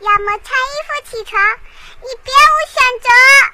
要么穿衣服起床你别